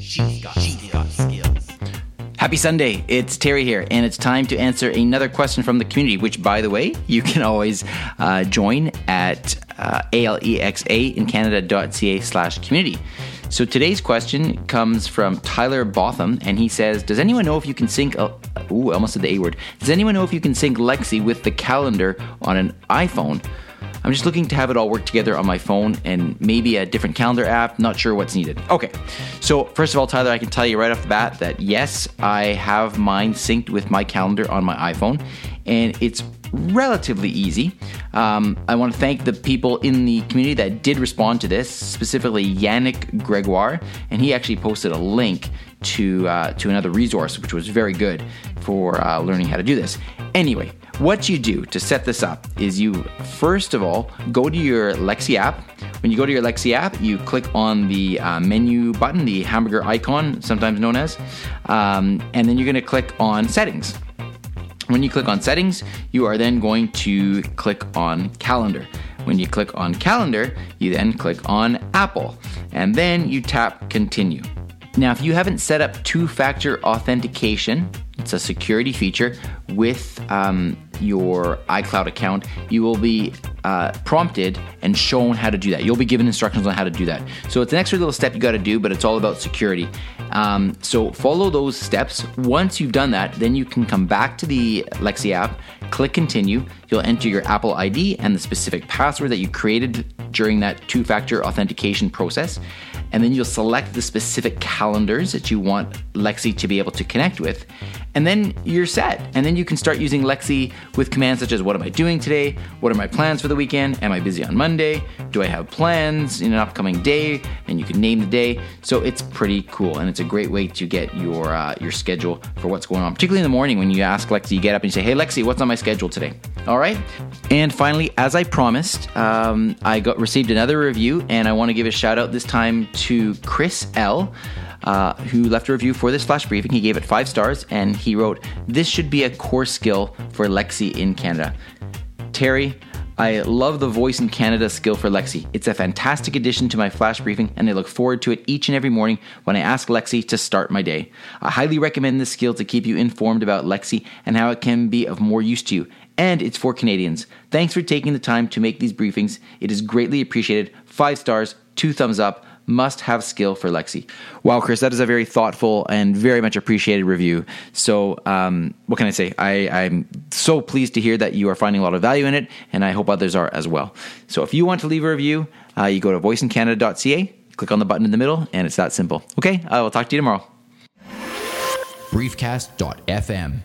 She's got, she's got skills. Happy Sunday. It's Teri here, and it's time to answer another question from the community, which, by the way, you can always uh, join at uh, alexa in canada.ca slash community. So today's question comes from Tyler Botham, and he says, Does anyone know if you can sync, uh, ooh, I almost said the A word. Does anyone know if you can sync Lexi with the calendar on an iPhone? I'm just looking to have it all work together on my phone and maybe a different calendar app. Not sure what's needed. Okay, so first of all, Tyler, I can tell you right off the bat that yes, I have mine synced with my calendar on my iPhone, and it's relatively easy. Um, I want to thank the people in the community that did respond to this, specifically Yannick Gregoire, and he actually posted a link to uh, to another resource, which was very good for uh, learning how to do this. Anyway, what you do to set this up is you first of all go to your Lexi app. When you go to your Lexi app, you click on the uh, menu button, the hamburger icon, sometimes known as, um, and then you're going to click on settings. When you click on settings, you are then going to click on calendar. When you click on calendar, you then click on Apple, and then you tap continue. Now, if you haven't set up two factor authentication, it's a security feature with um, your iCloud account, you will be uh, prompted and shown how to do that. You'll be given instructions on how to do that. So it's an extra little step you got to do, but it's all about security. Um, so follow those steps. Once you've done that, then you can come back to the Lexi app, click continue. You'll enter your Apple ID and the specific password that you created during that two factor authentication process and then you'll select the specific calendars that you want Lexi to be able to connect with. And then you're set. And then you can start using Lexi with commands such as What am I doing today? What are my plans for the weekend? Am I busy on Monday? Do I have plans in an upcoming day? And you can name the day. So it's pretty cool. And it's a great way to get your, uh, your schedule for what's going on, particularly in the morning when you ask Lexi, you get up and you say, Hey, Lexi, what's on my schedule today? All right. And finally, as I promised, um, I got received another review, and I want to give a shout out this time to Chris L. Uh, who left a review for this flash briefing. He gave it five stars and he wrote, This should be a core skill for Lexi in Canada. Teri, I love the Voice in Canada skill for Lexi. It's a fantastic addition to my flash briefing, and I look forward to it each and every morning when I ask Lexi to start my day. I highly recommend this skill to keep you informed about Lexi and how it can be of more use to you. And it's for Canadians. Thanks for taking the time to make these briefings. It is greatly appreciated. Five stars, two thumbs up must have skill for Lexi. Wow, Chris, that is a very thoughtful and very much appreciated review. So, um, what can I say? I, I'm so pleased to hear that you are finding a lot of value in it, and I hope others are as well. So, if you want to leave a review, uh, you go to voiceincanada.ca, click on the button in the middle, and it's that simple. Okay, I will talk to you tomorrow. Briefcast.fm